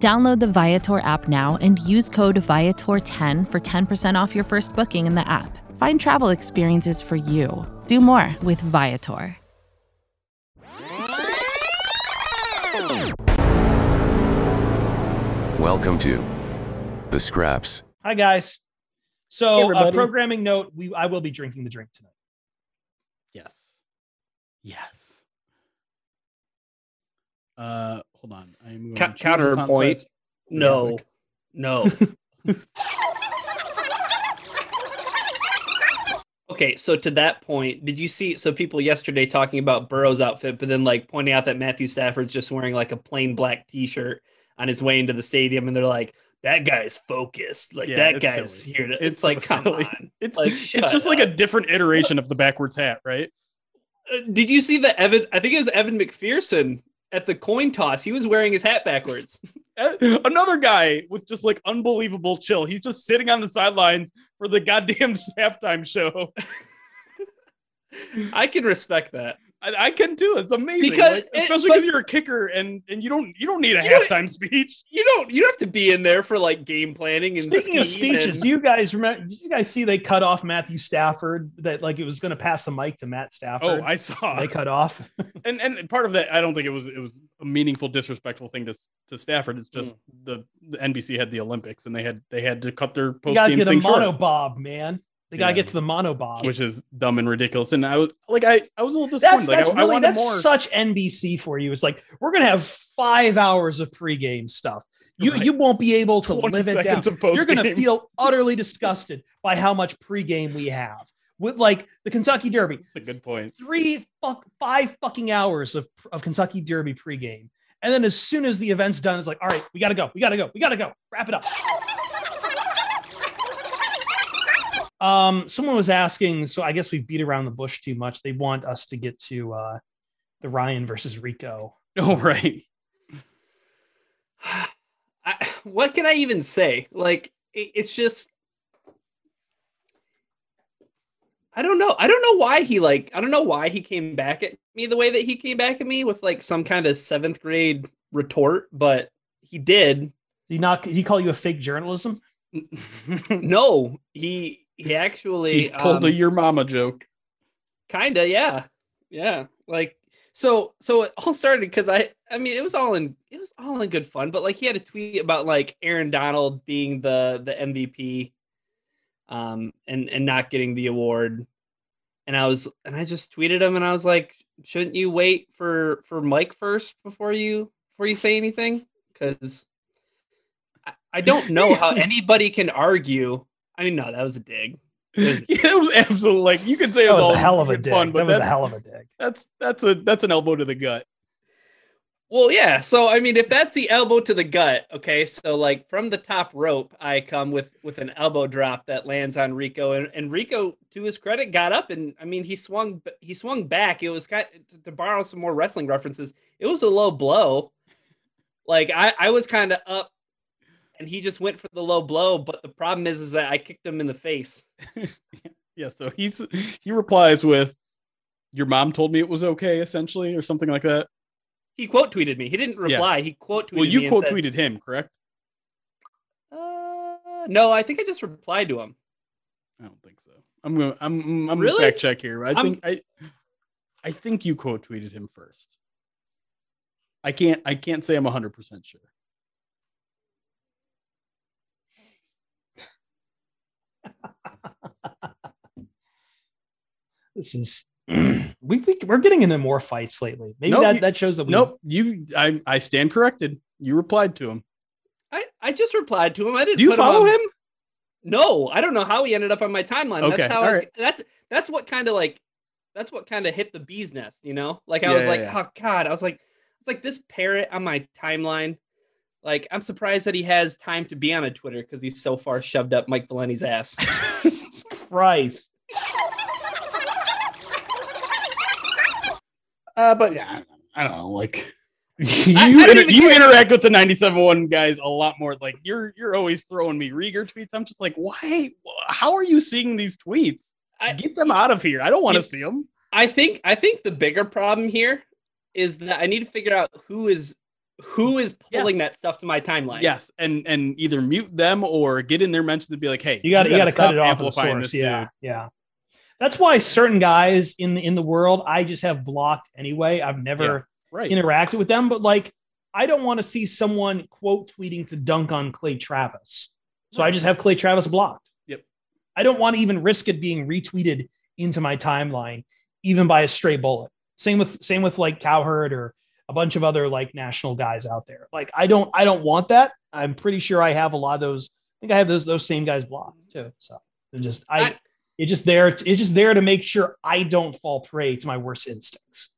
Download the Viator app now and use code Viator10 for 10% off your first booking in the app. Find travel experiences for you. Do more with Viator. Welcome to the Scraps. Hi guys. So, uh, everybody. programming note: we I will be drinking the drink tonight. Yes. Yes. Uh, hold on. I'm Ca- to change the font counterpoint. No, no. okay, so to that point, did you see so people yesterday talking about Burrow's outfit, but then like pointing out that Matthew Stafford's just wearing like a plain black T-shirt on his way into the stadium, and they're like, "That guy's focused. Like Yeah, that it's guy's silly. here to." It's, It's so like, come silly. on. It's Like, it's shut just like a different iteration of the backwards hat, right? Uh, Did you see the Evan? I think it was Evan McPherson at the coin toss. He was wearing his hat backwards. Another guy with just like unbelievable chill. He's just sitting on the sidelines for the goddamn halftime show. I can respect that. I, I can too. It's amazing. Because like, especially because you're a kicker and and you don't you don't need a You don't- halftime speech. You don't. You don't have to be in there for like game planning and Speaking of speeches, and- do you guys remember? Did you guys see they cut off Matthew Stafford? That like it was going to pass the mic to Matt oh, Stafford. Oh, I saw. they cut off. and and part of that i don't think it was it was a meaningful disrespectful thing to to stafford it's just hmm. the, the nbc had the olympics and they had they had to cut their You post game get a thing short monobob, man. They got to Yeah. get to the monobob. which is dumb and ridiculous and i was like i i was a little disappointed that's like that's I, I really wanted that's more such NBC for you. It's like we're gonna have five hours of pregame stuff. You Right. you won't be able to live it down. You're gonna feel utterly disgusted by how much pregame we have. With like the Kentucky Derby, that's a good point. point three fuck five fucking hours of, of Kentucky Derby pregame. And then as soon as the event's done, it's like, all right, we gotta go, we gotta go, we gotta go, wrap it up. Um, someone was asking, so I guess we beat around the bush too much. They want us to get to uh the Ryan versus Rico. oh right I, what can I even say? Like, it- it's just. I don't know. I don't know why he like. I don't know why he came back at me the way that he came back at me with like some kind of seventh grade retort, but he did. Did he not did he call you a fake journalism? No, he he actually he pulled um, a your mama joke Kinda, yeah, yeah. Like so, so it all started because I, I mean, it was all in, it was all in good fun. But like, he had a tweet about like Aaron Donald being the the MVP, um, and and not getting the award. And I was, and I just tweeted him, and I was like, shouldn't you wait for for Mike first before you before you say anything? Because I, I don't know how anybody can argue. I mean, no, that was a dig. It was- yeah, it was absolutely like you could say it was, was all a hell of a dig. fun, but that was a hell of a dig. that's that's a that's an elbow to the gut Well, yeah. So I mean, if that's the elbow to the gut, okay. So like from the top rope, I come with with an elbow drop that lands on Rico, and, and Rico, to his credit, got up and I mean, he swung he swung back. It was kind to, to borrow some more wrestling references. It was a low blow. Like I I was kind of up, and he just went for the low blow. But the problem is, is that I kicked him in the face. yeah so he's he replies with your mom told me it was okay essentially or something like that He quote tweeted me. He didn't Yeah. reply. He quote tweeted well you quote tweeted him correct Uh, no, I think I just replied to him. I don't think so. I'm gonna I'm I'm Really? gonna fact check here. I I'm- think I I think you quote tweeted him first. I can't I can't say I'm 100 percent sure. This is we, we we're getting into more fights lately. Maybe No, that, you- that shows that we Nope, you I I stand corrected. You replied to him. I, I just replied to him. I didn't. Do you put follow on- him? No, I don't know how he ended up on my timeline. Okay, That's how I was, right. that's that's what kind of like that's what kind of hit the bee's nest, you know? Like I Yeah, was yeah, like, yeah. oh god, I was like, it's like this parrot on my timeline. Like, I'm surprised that he has time to be on a Twitter because he's so far shoved up Mike Valenti's ass. Christ. Uh, but yeah, I don't know. Like you, I don't inter- you interact with the 97.1 guys a lot more. Like you're you're always throwing me Rieger tweets. I'm just like, why? How are you seeing these tweets? I- Get them out of here. I don't want to see them. I think I think the bigger problem here is that I need to figure out who is who is pulling Yes. that stuff to my timeline. Yes, and and either mute them or get in their mentions and be like, hey, You got to you got to cut it off of the source. Yeah, dude. yeah. That's why certain guys in the in the world I just have blocked anyway. I've never right. interacted with them, but like I don't want to see someone quote tweeting to dunk on Clay Travis, so I just have Clay Travis blocked. Yep. I don't want to even risk it being retweeted into my timeline, even by a stray bullet. Same with same with like Cowherd or a bunch of other like national guys out there. Like I don't I don't want that. I'm pretty sure I have a lot of those. I think I have those those same guys blocked too. So they're just I, I- it's just there it's just there to make sure I don't fall prey to my worst instincts.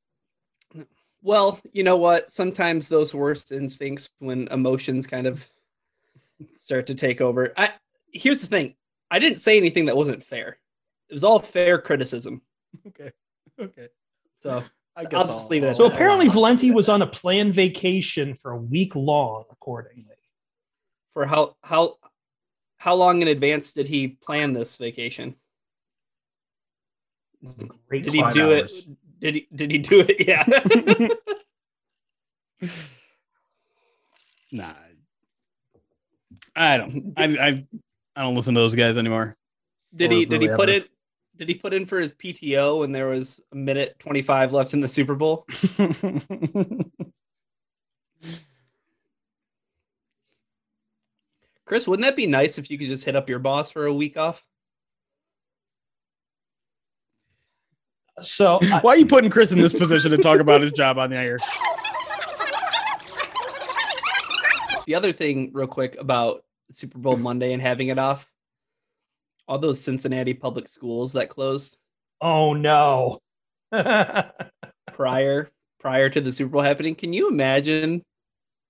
Well, you know what? Sometimes those worst instincts when emotions kind of start to take over. I here's the thing. I didn't say anything that wasn't fair. It was all fair criticism. Okay. Okay. So I guess I'll just leave it So that. apparently Valenti was on a planned vacation for a week long, accordingly. for how how how long in advance did he plan this vacation? Great Did he class do it? Did he did he do it? Yeah. Nah. I don't. I I I don't listen to those guys anymore. did Or he did he put ever. it did he put in for his PTO when there was a minute 25 left in the Super Bowl? Chris, wouldn't that be nice if you could just hit up your boss for a week off? So I- Why are you putting Chris in this position to talk about his job on the air? The other thing, real quick, about Super Bowl Monday and having it off, all those Cincinnati public schools that closed oh no. prior prior to the Super Bowl happening. Can you imagine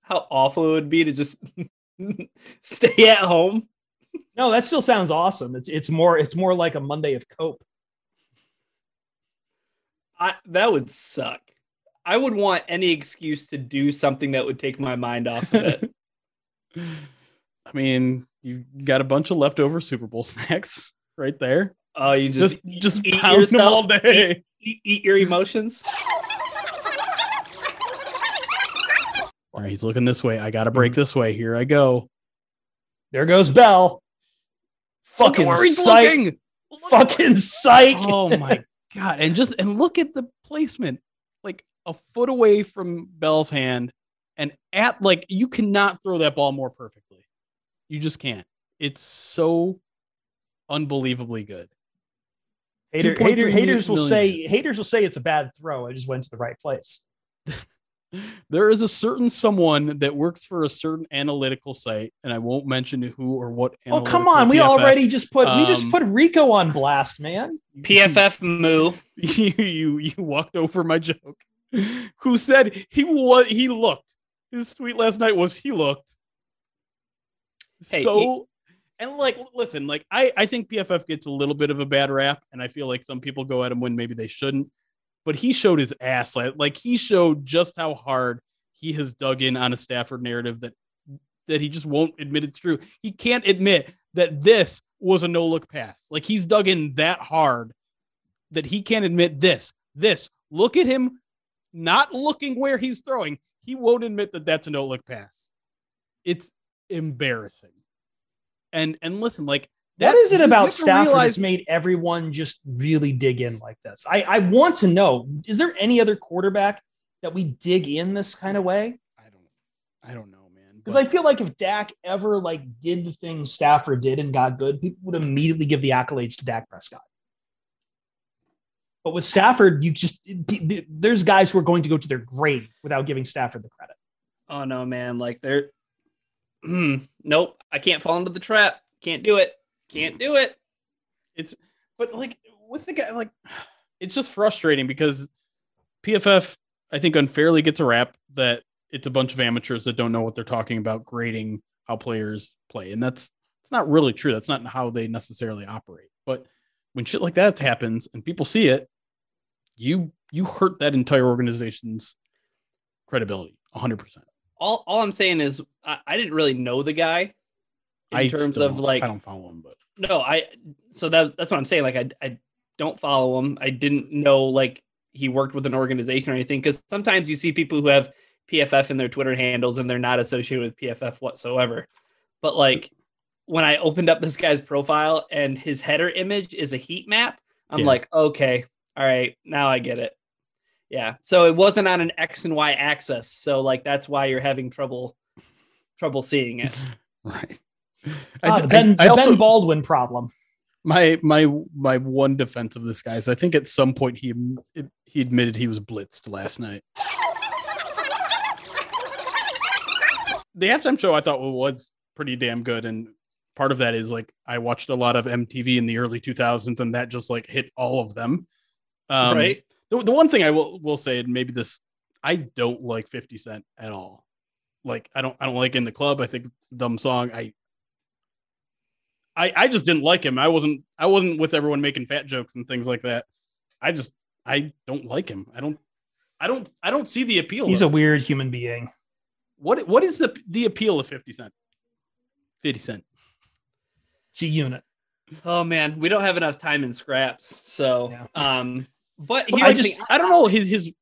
how awful it would be to just stay at home? no, that still sounds awesome. It's it's more it's more like a Monday of cope. I that would suck. I would want any excuse to do something that would take my mind off of it. I mean, you got a bunch of leftover Super Bowl snacks right there. Oh, you just Just just eat pound them all day. eat, eat your emotions. All right, he's looking this way. I got to break this way. Here I go. There goes Bell. Fucking where he's psych. looking. Fucking psych. oh my god and just and look at the placement like a foot away from bell's hand and at like you cannot throw that ball more perfectly you just can't it's so unbelievably good Hater, hater, haters will million. say haters will say it's a bad throw. I just went to the right place. there is a certain someone that works for a certain analytical site and i won't mention who or what Oh come analytical on, we PFF already just put we just um, put Rico on blast, man. PFF moo. you you you walked over my joke. Who said he was he looked? His tweet last night was he looked. Hey, so and like listen, like I I think PFF gets a little bit of a bad rap, and I feel like some people go at him when maybe they shouldn't. But he showed his ass, like, like he showed just how hard he has dug in on a Stafford narrative that that he just won't admit it's true. He can't admit that this was a no look pass. Like he's dug in that hard that he can't admit this. This look at him not looking where he's throwing. He won't admit that that's a no look pass. It's embarrassing. And and listen, like What that- is it about Stafford realize- that's made everyone just really dig in like this? I, I want to know, is there any other quarterback that we dig in this kind of way? I don't I don't know, man. Because but- I feel like if Dak ever like did the things Stafford did and got good, people would immediately give the accolades to Dak Prescott. But with Stafford, you just there's guys who are going to go to their grave without giving Stafford the credit. Oh no, man! Like they're, nope. I can't fall into the trap. Can't do it. Can't do it. It's but like with the guy, like it's just frustrating because PFF, I think, unfairly gets a rap that it's a bunch of amateurs that don't know what they're talking about grading how players play. And that's it's not really true. That's not how they necessarily operate. But when shit like that happens and people see it, you you hurt that entire organization's credibility 100%. All all I'm saying is I, I didn't really know the guy in I terms of like I don't follow him, but no i so that's that's what i'm saying. Like i i don't follow him. I didn't know like he worked with an organization or anything because sometimes you see people who have pff in their twitter handles and they're not associated with pff whatsoever. But like when i opened up this guy's profile and his header image is a heat map i'm Yeah. like okay all right now i get it yeah so it wasn't on an x and y axis so like that's why you're having trouble trouble seeing it right. I, the ben, I, I the also ben Baldwin problem. my my my one defense of this guy is I think at some point he he admitted he was blitzed last night. The halftime show I thought was pretty damn good, and part of that is like I watched a lot of MTV in the early 2000s, and that just like hit all of them. Um, right The, the one thing I will will say, and maybe this, I don't like 50 Cent at all. Like I don't I don't like in the club. I think it's a dumb song. I I I just didn't like him. I wasn't I wasn't with everyone making fat jokes and things like that. I just I don't like him. I don't I don't I don't see the appeal. He's a it. weird human being. what what is the the appeal of 50 Cent? 50 Cent. G unit. Oh man, we don't have enough time in scraps. So, Yeah. um, but I just- thing. I don't know his his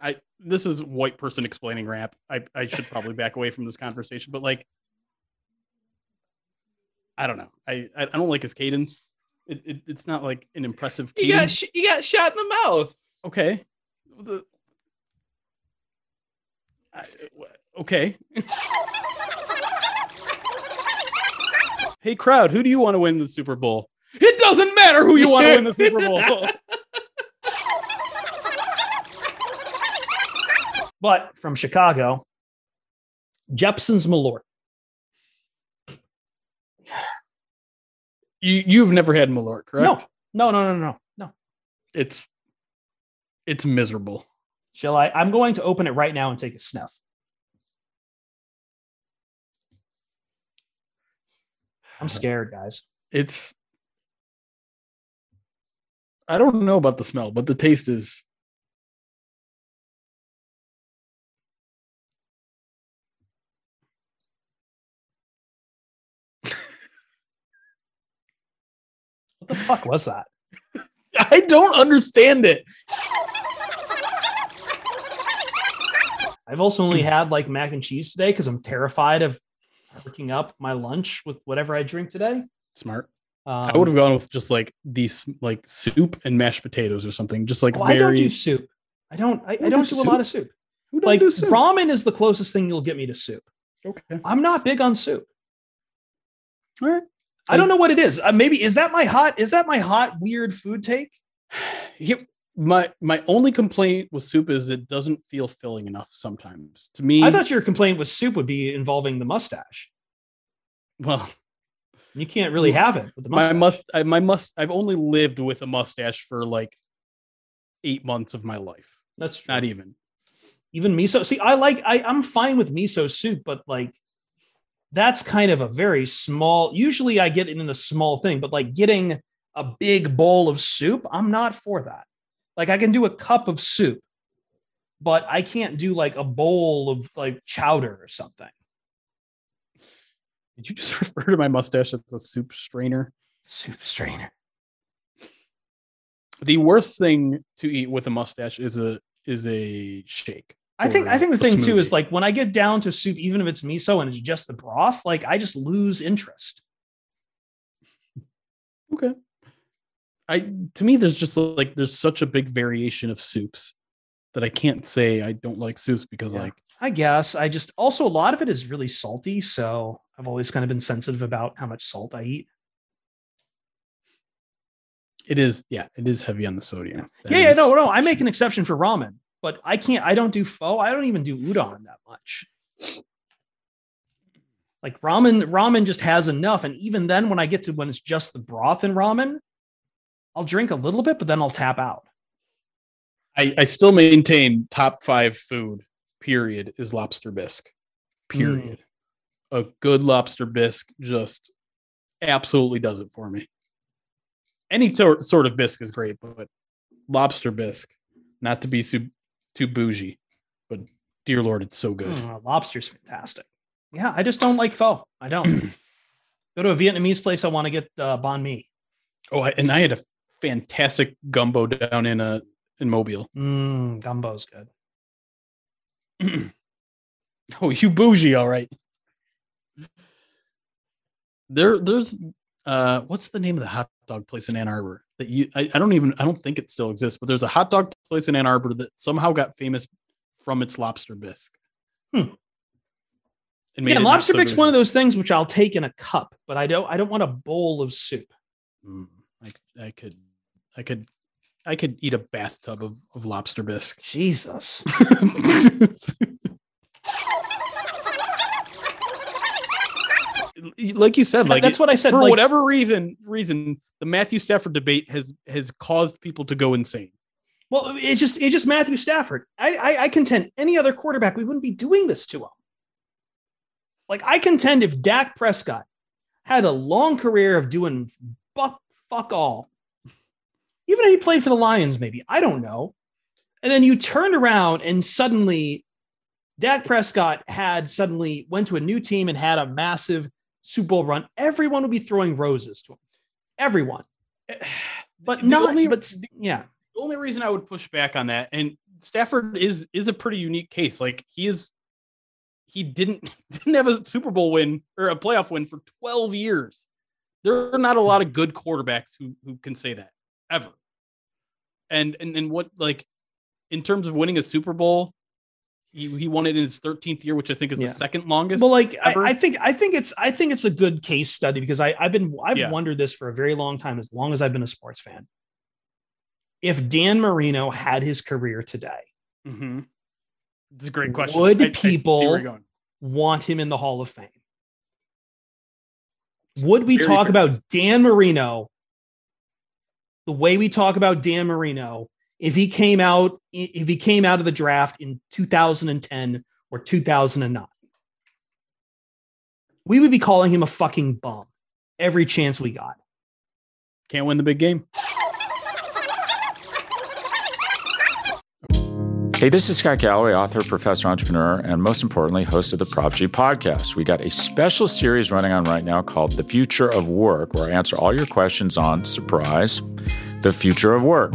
I this is white person explaining rap. I I should probably back away from this conversation, but like I don't know. I I, don't like his cadence. It, it, it's not like an impressive You got cadence. sh- you got shot in the mouth. okay. The, I, okay. hey crowd, who do you want to win the Super Bowl? It doesn't matter who you want to win the Super Bowl. But from Chicago, Jeppson's Malort. you you've never had Malort, correct? No, no, no, no, no, no. It's it's miserable. Shall I? I'm going to open it right now and take a sniff. I'm scared, guys. It's I don't know about the smell, but the taste is What the fuck was that? I don't understand it. I've also only had like mac and cheese today because I'm terrified of hooking up my lunch with whatever I drink today. Smart. Um, I would have gone with just like these like soup and mashed potatoes or something. Just like oh, I don't do soup. I don't. I, I don't do do a lot of soup. who Like do soup? ramen is the closest thing you'll get me to soup. Okay. I'm not big on soup. All right. I don't know what it is. Uh, maybe is that my hot? Is that my hot weird food take? Here, my my only complaint with soup is it doesn't feel filling enough sometimes. To me, I thought your complaint with soup would be involving the mustache. well, You can't really have it with the my must I, my must I've only lived with a mustache for like eight months of my life. That's true. Not even. even miso. See, I like I I'm fine with miso soup, but like that's kind of a very small. Usually, I get it in a small thing, but like getting a big bowl of soup, I'm not for that. Like I can do a cup of soup, but I can't do like a bowl of like chowder or something. Did you just refer to my mustache as a soup strainer? Soup strainer. The worst thing to eat with a mustache is a is a shake. I think I think the thing too is like when I get down to soup, even if it's miso and it's just the broth, like I just lose interest. Okay. I to me there's just like there's such a big variation of soups that I can't say I don't like soups because Yeah. like I guess I just also a lot of it is really salty, so I've always kind of been sensitive about how much salt I eat. it is yeah, it is heavy on the sodium. That yeah, yeah, no, no, I make an exception for ramen, but I can't. I don't do pho. I don't even do udon that much. Like ramen, ramen just has enough, and even then, when I get to when it's just the broth in ramen, I'll drink a little bit, but then I'll tap out. I, I still maintain top five food period, is lobster bisque. Period. Mm. A good lobster bisque just absolutely does it for me. Any sort sort of bisque is great, but lobster bisque, not to be su- too bougie, but dear lord, it's so good. Mm, lobster's fantastic. Yeah, I just don't like pho. I don't. Go to a Vietnamese place. I want to get uh, banh mi. Oh, I- and I had a fantastic gumbo down in uh in Mobile. Mm, gumbo's good. Oh, you bougie, all right. There, there's uh what's the name of the hot dog place in Ann Arbor that you I, I don't even I don't think it still exists, but there's a hot dog place in Ann Arbor that somehow got famous from its lobster bisque. Hmm. Yeah, lobster bisque's one of those things which I'll take in a cup, but I don't. I don't want a bowl of soup. Mm, I, I could I could I could eat a bathtub of, of lobster bisque. Jesus. like you said, like that's what I said. for like, whatever reason reason the Matthew Stafford debate has has caused people to go insane. Well, it's just it's just Matthew Stafford. I, I I contend any other quarterback we wouldn't be doing this to him. Like I contend if Dak Prescott had a long career of doing fuck fuck all, even if he played for the Lions, maybe I don't know, and then you turned around and suddenly Dak Prescott had suddenly went to a new team and had a massive Super Bowl run. Everyone would be throwing roses to him. Everyone, but The not. only- but yeah. The only reason I would push back on that, and Stafford is is a pretty unique case. Like he is, he didn't didn't have a Super Bowl win or a playoff win for twelve years. There are not a lot of good quarterbacks who who can say that ever. And and and what like in terms of winning a Super Bowl, he, he won it in his thirteenth year, which I think is Yeah. the second longest. Well, like I, ever. I think I think it's I think it's a good case study because I, I've been I've Yeah. wondered this for a very long time, as long as I've been a sports fan. If Dan Marino had his career today, Mhm. It's a great question. Would I- I see where people- want him in the Hall of Fame. Would we Very talk fair. about Dan Marino the way we talk about Dan Marino if he came out if he came out of the draft in 2010 or 2009? We would be calling him a fucking bum every chance we got. Can't win the big game. Hey, this is Scott Galloway, author, professor, entrepreneur, and most importantly, host of the Prop G podcast. We got a special series running on right now called The Future of Work, where I answer all your questions on surprise, the future of work.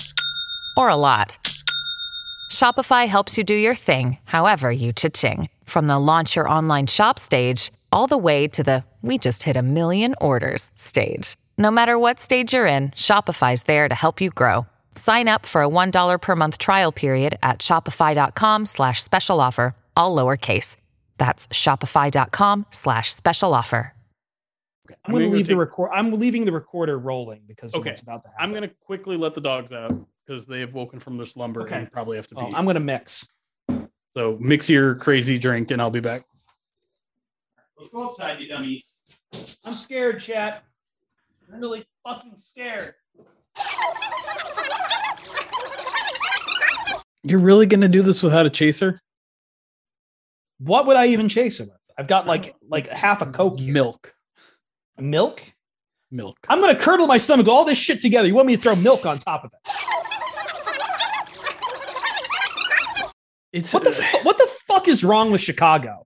or a lot, Shopify helps you do your thing, however you cha-ching. From the launch your online shop stage, all the way to the we just hit a million orders stage. No matter what stage you're in, Shopify's there to help you grow. Sign up for a $1 per month trial period at shopify.com slash special offer, all lowercase. That's shopify.com slash special offer. I'm going to gonna leave the take- record. I'm leaving the recorder rolling because of Okay. what's about to happen. I'm gonna quickly let the dogs out because they have woken from their slumber Okay. and probably have to Oh, pee. I'm going to mix. so mix your crazy drink and I'll be back. Let's go outside, you dummies. I'm scared, chat. I'm really fucking scared. You're really gonna do this without a chaser? What would I even chase him with? I've got like like half a coke here. Milk. milk. Milk. I'm gonna curdle my stomach all this shit together. You want me to throw milk on top of it? It's What the uh, fu- what the fuck is wrong with Chicago?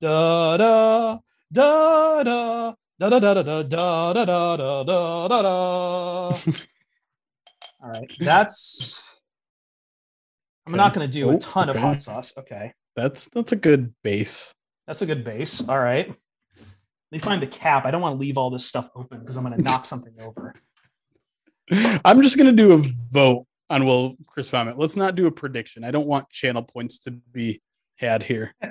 Da da da da da da da da da da da da da da da da. All right, that's. I'm Okay. not going to do a Oh, ton of hot sauce. Okay, that's that's a good base. that's a good base. All right, let me find the cap. I don't want to leave all this stuff open because I'm going to knock something over. I'm just gonna do a vote on will Chris Vomit. Let's not do a prediction. I don't want channel points to be had here.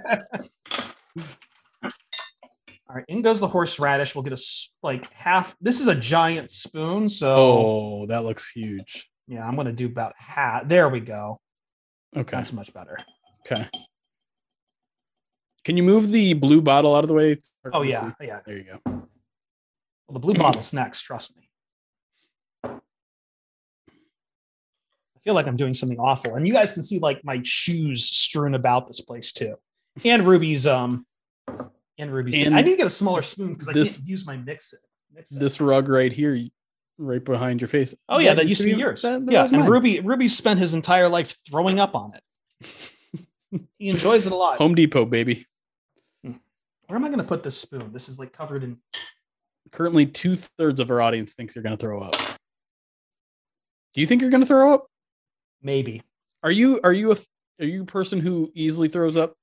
All right, in goes the horseradish. We'll get a like half. This is a giant spoon, so Oh, that looks huge. yeah, I'm gonna do about half. There we go. Okay. That's much better. Okay. Can you move the blue bottle out of the way? Oh yeah, see. yeah. There you go. Well, the blue bottle's next. Trust me. Feel like I'm doing something awful, and you guys can see like my shoes strewn about this place too, and Ruby's um, and Ruby's. And I need to get a smaller spoon because I can't use my mix it. This rug right here, right behind your face. Oh yeah, that used to be be yours. that- that yeah, and. Ruby Ruby spent his entire life throwing up on it. he enjoys it a lot. Home Depot, baby. Where am I going to put this spoon? This is like covered in. Currently, two thirds of our audience thinks you're going to throw up. Do you think you're going to throw up? Maybe. Are you are you a are you a person who easily throws up?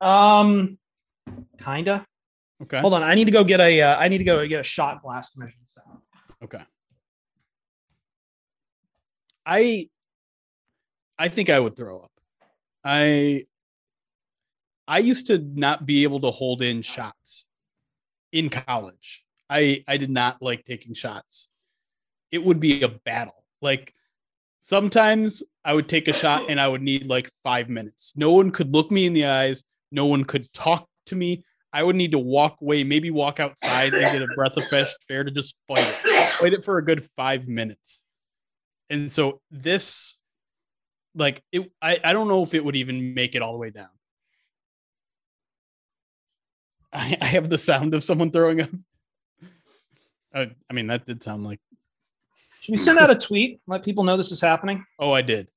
Um, kinda. Okay. Hold on, I need to go get a. Uh, I need to go get a shot glass to measure this out. Okay. I I think I would throw up. I I used to not be able to hold in shots in college. I I did not like taking shots. It would be a battle. Like sometimes I would take a shot and I would need like 5 minutes. No one could look me in the eyes, no one could talk to me. I would need to walk away, maybe walk outside and get a breath of fresh air to just fight it Fight it for a good five minutes. And so this, like, it, I, I don't know if it would even make it all the way down. I, I have the sound of someone throwing up. Uh, I mean, that did sound like, Should we send out a tweet? Let people know this is happening. oh, I did.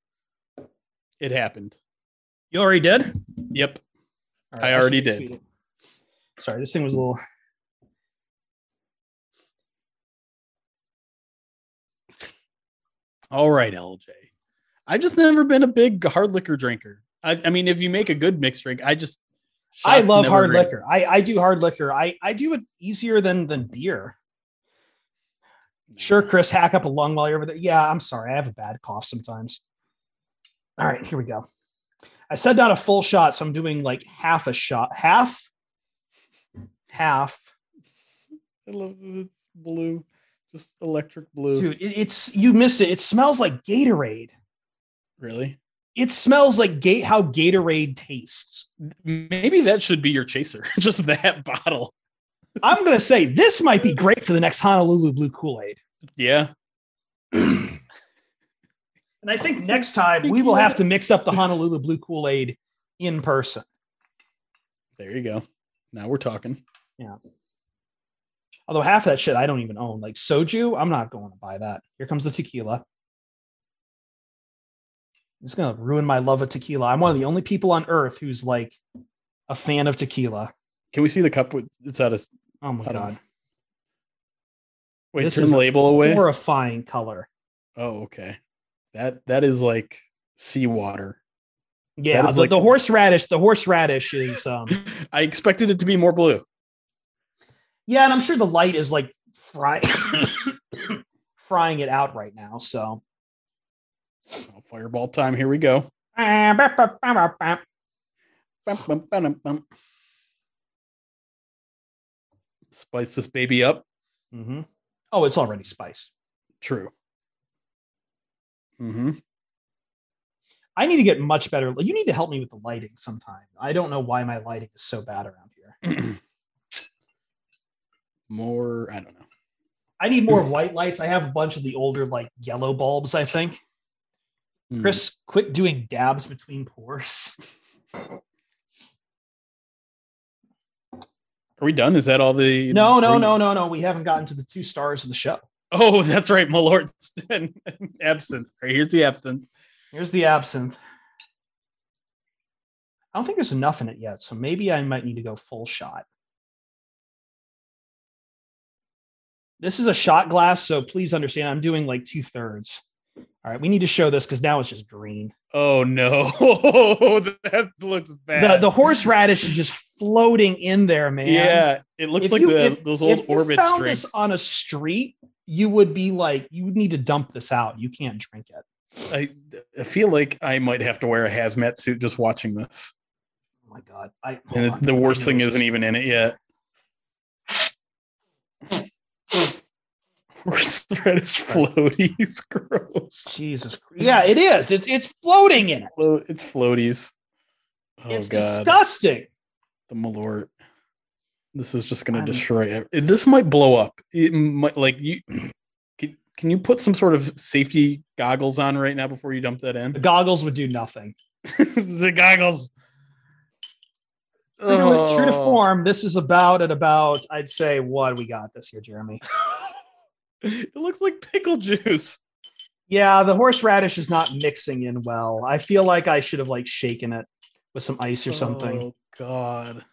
It happened. You already did. Yep. All I already did. it. Sorry, this thing was a little. All right, LJ. I've just never been a big hard liquor drinker. I, I mean, if you make a good mixed drink, I just. I love hard great. liquor. I I do hard liquor. I I do it easier than than beer. Sure, Chris, hack up a lung while you're over there. Yeah, I'm sorry. I have a bad cough sometimes. All right, here we go. I said down a full shot, so I'm doing like half a shot. Half, half. I love it's blue, just electric blue. Dude, it, it's you missed it. It smells like Gatorade. Really? It smells like gate how Gatorade tastes. Maybe that should be your chaser. just that bottle. I'm gonna say this might be great for the next Honolulu Blue Kool-Aid. Yeah. And I think next time we will have to mix up the Honolulu Blue Kool-Aid in person. There you go. Now we're talking. Yeah. Although half of that shit I don't even own. Like soju, I'm not going to buy that. Here comes the tequila. It's gonna ruin my love of tequila. I'm one of the only people on earth who's like a fan of tequila. Can we see the cup with it's out of Oh my god. wait, This turn is the label away. Horrifying color. Oh, okay. That that is like seawater. Yeah, the, like- the horseradish, the horseradish is um I expected it to be more blue. yeah, and I'm sure the light is like fry frying it out right now. So Oh, fireball time. Here we go. Spice this baby up. Mm-hmm. Oh, it's already spiced. True. Mm-hmm. I need to get much better. You need to help me with the lighting sometime. I don't know why my lighting is so bad around here. more. I don't know. I need more white lights. I have a bunch of the older like yellow bulbs, I think. Hmm. Chris, quit doing dabs between pores. Are we done? Is that all the? No, no, no, no, no. We haven't gotten to the two stars of the show. Oh, that's right. Malort's and absinthe. Right, here's the absinthe. Here's the absinthe. I don't think there's enough in it yet, so maybe I might need to go full shot. This is a shot glass, so please understand I'm doing like two thirds. All right, we need to show this because now it's just green. Oh no, that looks The, bad. the horseradish is just floating in there, man. yeah, it looks If like you- the, if- those old if you orbit found drinks. this on a street, you would be like, you would need to dump this out. You can't drink it. I, I feel like I might have to wear a hazmat suit just watching this. Oh my god! I And it's, the worst thing isn't even in it yet. Horseradish floaties, gross. Jesus. Christ. Yeah, it is. It's it's floating in it. It's floaties. Oh it's god, disgusting. The malort. This is just gonna I'm- destroy it. It- This might blow up. It might like you. Can, can you put some sort of safety goggles on right now before you dump that in? The goggles would do nothing. the goggles. True to, true to Oh. form, this is about at about I'd say what we got this year, Jeremy. it looks like pickle juice. Yeah, the horseradish is not mixing in well. I feel like I should have like shaken it with some ice or something. Oh God.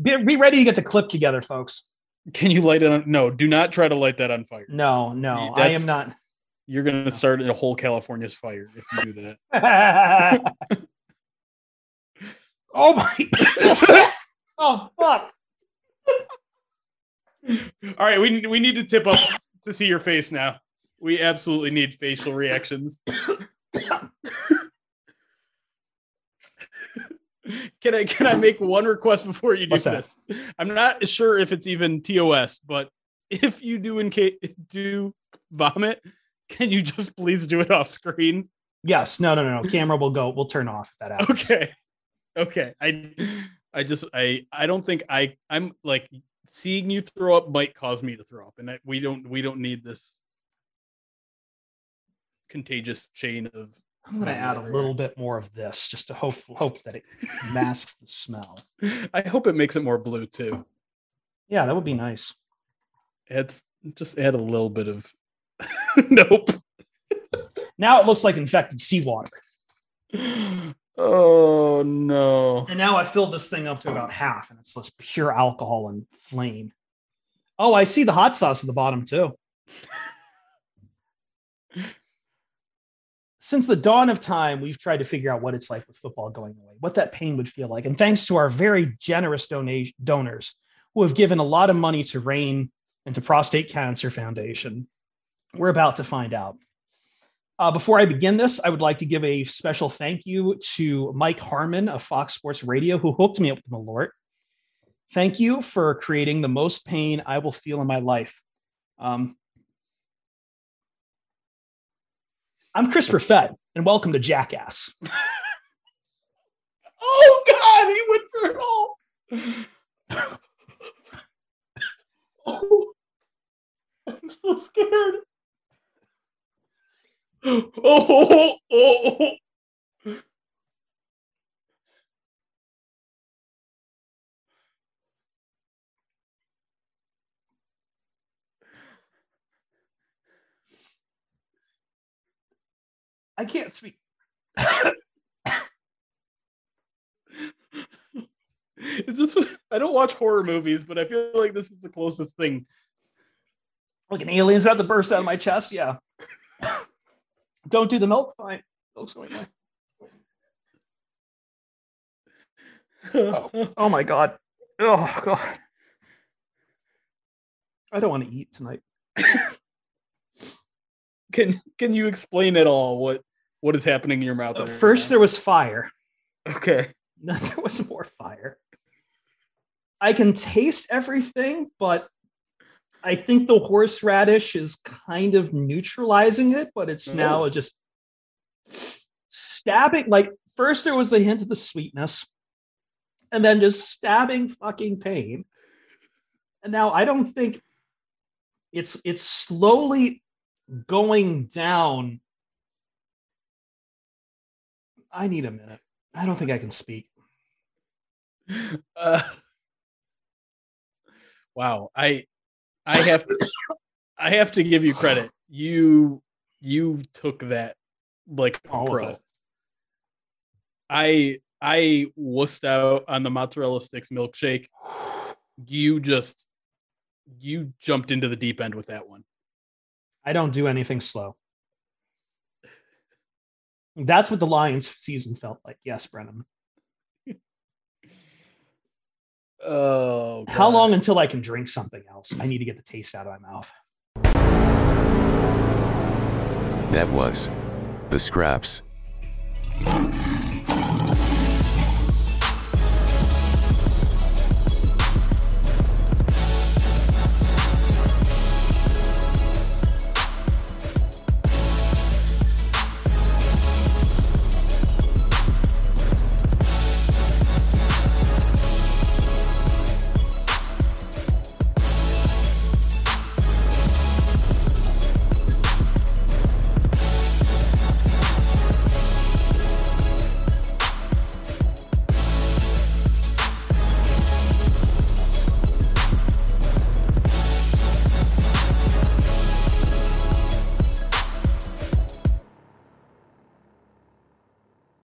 Be, be ready to get the clip together, folks. Can you light it on? No, do not try to light that on fire. No, no, I am not. You're gonna start a whole California's fire if you do that. oh my! oh fuck! All right, we we need to tip up to see your face now. We absolutely need facial reactions. can I can I make one request before you do What's that? this? I'm not sure if it's even TOS, but if you do in case do vomit, can you just please do it off screen? Yes, no, no, no, no. Camera will go. We'll turn off that happens. Okay. Okay. I I just I I don't think I I'm like seeing you throw up might cause me to throw up and I, we don't we don't need this contagious chain of I'm gonna add a little bit more of this just to hope hope that it masks the smell. I hope it makes it more blue too. Yeah, that would be nice. It's just add a little bit of nope. Now it looks like infected seawater. Oh no. And now I filled this thing up to about half, and it's just pure alcohol and flame. Oh, I see the hot sauce at the bottom too. Since the dawn of time, we've tried to figure out what it's like with football going away, what that pain would feel like. And thanks to our very generous donors who have given a lot of money to RAINN and to Prostate Cancer Foundation, we're about to find out. Uh, before I begin this, I would like to give a special thank you to Mike Harmon of Fox Sports Radio, who hooked me up with Malort. Thank you for creating the most pain I will feel in my life. Um, I'm Chris Fett, and welcome to Jackass. Oh god, he went for it all. oh, I'm so scared. Oh, oh, oh, oh. I can't speak. It's just I don't watch horror movies, but I feel like this is the closest thing. Like an alien's about to burst out of my chest. Yeah. Don't do the milk. Fine. Milk's going away. Oh. oh my god. Oh god. I don't want to eat tonight. Can can you explain at all what what is happening in your mouth? Uh, First, now? there was fire. okay. Then there was more fire. I can taste everything, but I think the horseradish is kind of neutralizing it, but it's now Oh. just stabbing. Like, first, there was a hint of the sweetness, and then just stabbing fucking pain. And now I don't think it's it's slowly going down. I need a minute. I don't think I can speak. Uh, wow. I I have to, I have to give you credit. You you took that like All pro. I I wussed out on the mozzarella sticks milkshake. You just you jumped into the deep end with that one. I don't do anything slow. That's what the Lions season felt like. Yes, Brennan. Oh, How long until I can drink something else? I need to get the taste out of my mouth. That was the scraps.